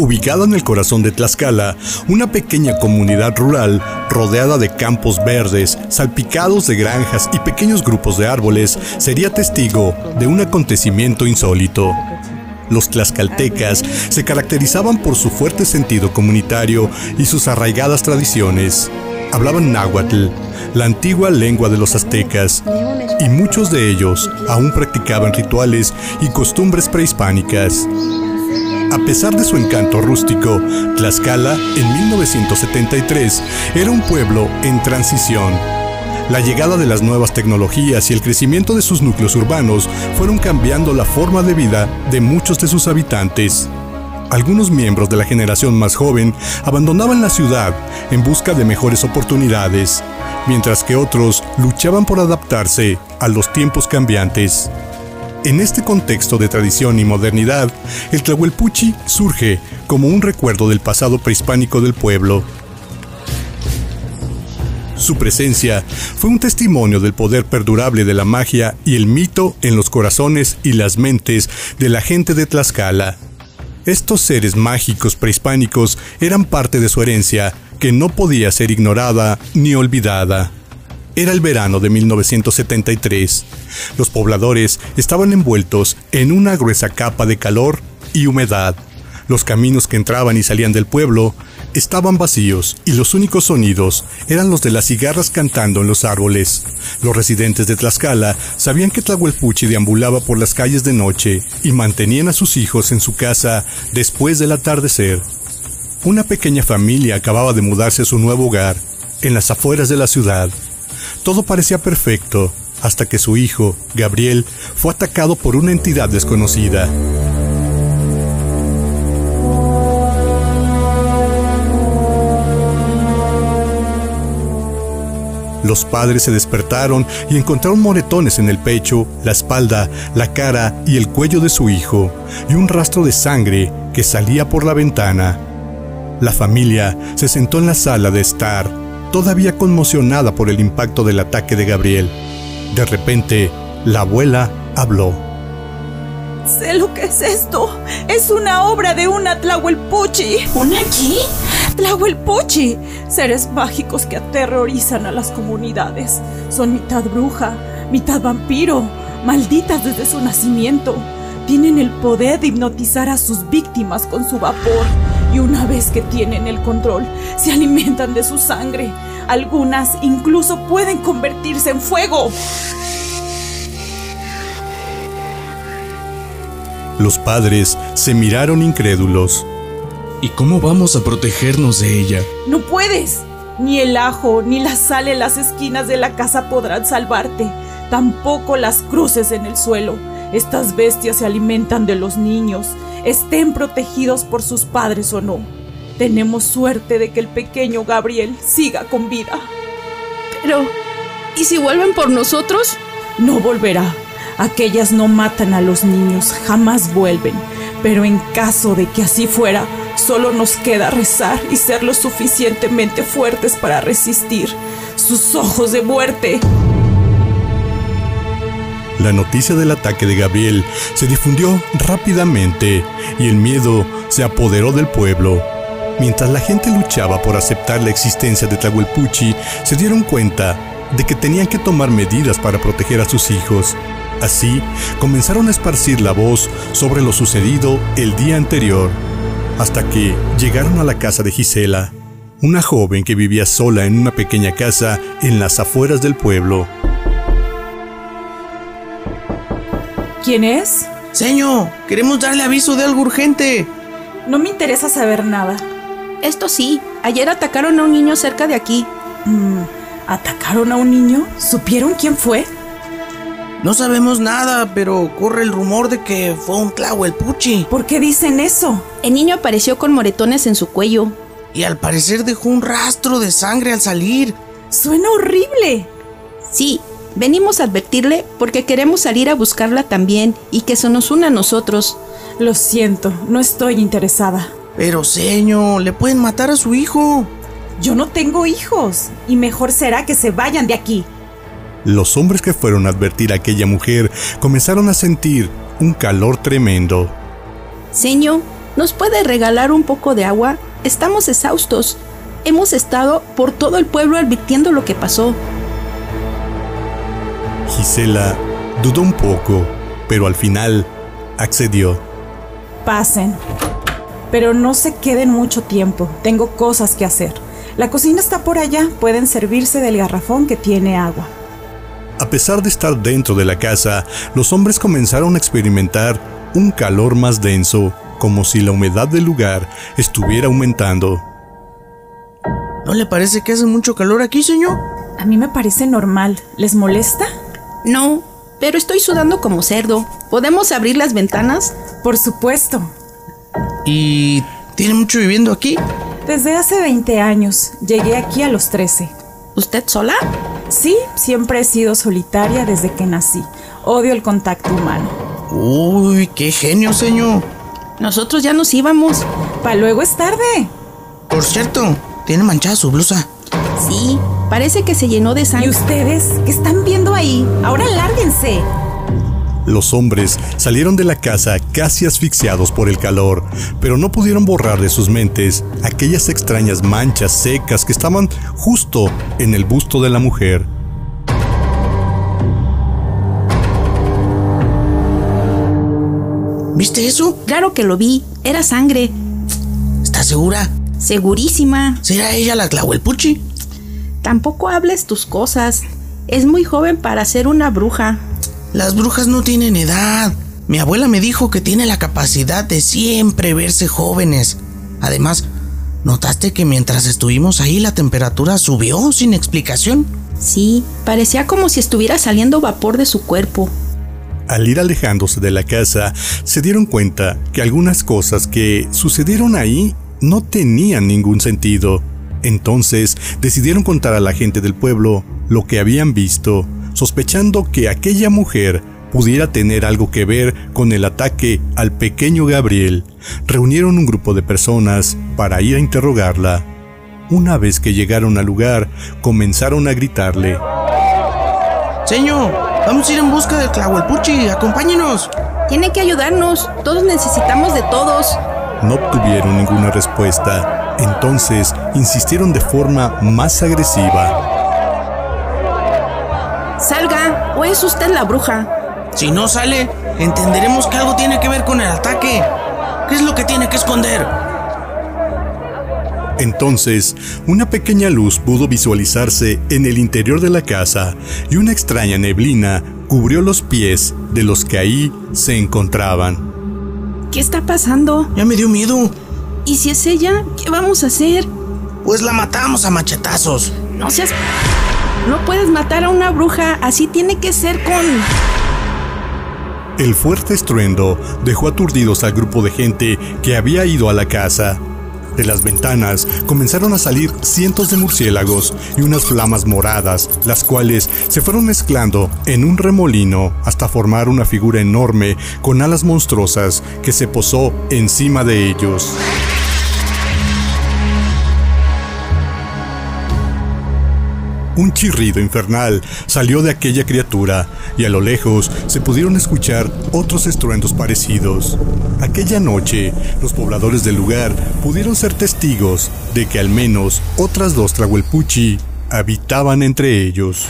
ubicada en el corazón de Tlaxcala, una pequeña comunidad rural rodeada de campos verdes, salpicados de granjas y pequeños grupos de árboles, sería testigo de un acontecimiento insólito. Los tlaxcaltecas se caracterizaban por su fuerte sentido comunitario y sus arraigadas tradiciones. Hablaban náhuatl, la antigua lengua de los aztecas, y muchos de ellos aún practicaban rituales y costumbres prehispánicas. A pesar de su encanto rústico, Tlaxcala en 1973 era un pueblo en transición. La llegada de las nuevas tecnologías y el crecimiento de sus núcleos urbanos fueron cambiando la forma de vida de muchos de sus habitantes. Algunos miembros de la generación más joven abandonaban la ciudad en busca de mejores oportunidades, mientras que otros luchaban por adaptarse a los tiempos cambiantes. En este contexto de tradición y modernidad, el Tlahuelpuchi surge como un recuerdo del pasado prehispánico del pueblo. Su presencia fue un testimonio del poder perdurable de la magia y el mito en los corazones y las mentes de la gente de Tlaxcala. Estos seres mágicos prehispánicos eran parte de su herencia que no podía ser ignorada ni olvidada. Era el verano de 1973. Los pobladores estaban envueltos en una gruesa capa de calor y humedad. Los caminos que entraban y salían del pueblo estaban vacíos y los únicos sonidos eran los de las cigarras cantando en los árboles. Los residentes de Tlaxcala sabían que Tlahuelpuchi deambulaba por las calles de noche y mantenían a sus hijos en su casa después del atardecer. Una pequeña familia acababa de mudarse a su nuevo hogar, en las afueras de la ciudad. Todo parecía perfecto hasta que su hijo, Gabriel, fue atacado por una entidad desconocida. Los padres se despertaron y encontraron moretones en el pecho, la espalda, la cara y el cuello de su hijo, y un rastro de sangre que salía por la ventana. La familia se sentó en la sala de estar, todavía conmocionada por el impacto del ataque de Gabriel. De repente, la abuela habló. Sé lo que es esto. Es una obra de una Tlahuelpuchi. ¿Una qué? Tlahuelpuchi. Seres mágicos que aterrorizan a las comunidades. Son mitad bruja, mitad vampiro, malditas desde su nacimiento. Tienen el poder de hipnotizar a sus víctimas con su vapor. Y una vez que tienen el control, se alimentan de su sangre. Algunas incluso pueden convertirse en fuego. Los padres se miraron incrédulos. ¿Y cómo vamos a protegernos de ella? No puedes. Ni el ajo ni la sal en las esquinas de la casa podrán salvarte. Tampoco las cruces en el suelo. Estas bestias se alimentan de los niños, estén protegidos por sus padres o no. Tenemos suerte de que el pequeño Gabriel siga con vida. Pero, ¿y si vuelven por nosotros? No volverá. Aquellas no matan a los niños, jamás vuelven. Pero en caso de que así fuera, solo nos queda rezar y ser lo suficientemente fuertes para resistir sus ojos de muerte. La noticia del ataque de Gabriel se difundió rápidamente y el miedo se apoderó del pueblo. Mientras la gente luchaba por aceptar la existencia de Tlahuelpuchi, se dieron cuenta de que tenían que tomar medidas para proteger a sus hijos. Así, comenzaron a esparcir la voz sobre lo sucedido el día anterior, hasta que llegaron a la casa de Gisela, una joven que vivía sola en una pequeña casa en las afueras del pueblo. ¿Quién es? Señor, queremos darle aviso de algo urgente. No me interesa saber nada. Esto sí, ayer atacaron a un niño cerca de aquí. Mm, ¿Atacaron a un niño? ¿Supieron quién fue? No sabemos nada, pero corre el rumor de que fue un Tlahuelpuchi. ¿Por qué dicen eso? El niño apareció con moretones en su cuello. Y al parecer dejó un rastro de sangre al salir. Suena horrible. Sí, venimos a advertirle porque queremos salir a buscarla también y que se nos una a nosotros. Lo siento, no estoy interesada. Pero, señor, le pueden matar a su hijo. Yo no tengo hijos y mejor será que se vayan de aquí. Los hombres que fueron a advertir a aquella mujer comenzaron a sentir un calor tremendo. Señor, ¿Nos puede regalar un poco de agua? Estamos exhaustos. Hemos estado por todo el pueblo advirtiendo lo que pasó. Gisela dudó un poco, pero al final accedió. Pasen. Pero no se queden mucho tiempo. Tengo cosas que hacer. La cocina está por allá. Pueden servirse del garrafón que tiene agua. A pesar de estar dentro de la casa, los hombres comenzaron a experimentar un calor más denso, como si la humedad del lugar estuviera aumentando. ¿No le parece que hace mucho calor aquí, señor? A mí me parece normal. ¿Les molesta? No, pero estoy sudando como cerdo. ¿Podemos abrir las ventanas? Por supuesto. ¿Y tiene mucho viviendo aquí? Desde hace 20 años. Llegué aquí a los 13. ¿Usted sola? Sí, siempre he sido solitaria desde que nací. Odio el contacto humano. Uy, qué genio, señor. Nosotros ya nos íbamos. Pa' luego es tarde. Por cierto, tiene manchada su blusa. Sí, parece que se llenó de ¿Y sangre. ustedes qué están viendo ahí? Ahora lárguense. Los hombres salieron de la casa casi asfixiados por el calor, pero no pudieron borrar de sus mentes aquellas extrañas manchas secas que estaban justo en el busto de la mujer. ¿Viste eso? Claro que lo vi. Era sangre. ¿Estás segura? Segurísima. ¿Será ella la Tlahuelpuchi? Tampoco hables tus cosas. Es muy joven para ser una bruja. Las brujas no tienen edad. Mi abuela me dijo que tiene la capacidad de siempre verse jóvenes. Además, ¿notaste que mientras estuvimos ahí la temperatura subió sin explicación? Sí, parecía como si estuviera saliendo vapor de su cuerpo. Al ir alejándose de la casa, se dieron cuenta que algunas cosas que sucedieron ahí no tenían ningún sentido. Entonces decidieron contar a la gente del pueblo lo que habían visto, sospechando que aquella mujer pudiera tener algo que ver con el ataque al pequeño Gabriel. Reunieron un grupo de personas para ir a interrogarla. Una vez que llegaron al lugar, comenzaron a gritarle. Señor, vamos a ir en busca del Tlahuelpuchi. Acompáñenos. Tiene que ayudarnos. Todos necesitamos de todos. No obtuvieron ninguna respuesta. Entonces insistieron de forma más agresiva. Salga, o es usted la bruja. Si no sale, entenderemos que algo tiene que ver con el ataque. ¿Qué es lo que tiene que esconder? Entonces, una pequeña luz pudo visualizarse en el interior de la casa y una extraña neblina cubrió los pies de los que ahí se encontraban. ¿Qué está pasando? Ya me dio miedo. ¿Y si es ella? ¿Qué vamos a hacer? Pues la matamos a machetazos. No seas... No puedes matar a una bruja. Así tiene que ser con... El fuerte estruendo dejó aturdidos al grupo de gente que había ido a la casa. De las ventanas comenzaron a salir cientos de murciélagos y unas flamas moradas, las cuales se fueron mezclando en un remolino hasta formar una figura enorme con alas monstruosas que se posó encima de ellos. Un chirrido infernal salió de aquella criatura y a lo lejos se pudieron escuchar otros estruendos parecidos. Aquella noche, los pobladores del lugar pudieron ser testigos de que al menos otras dos Tlahuelpuchi habitaban entre ellos.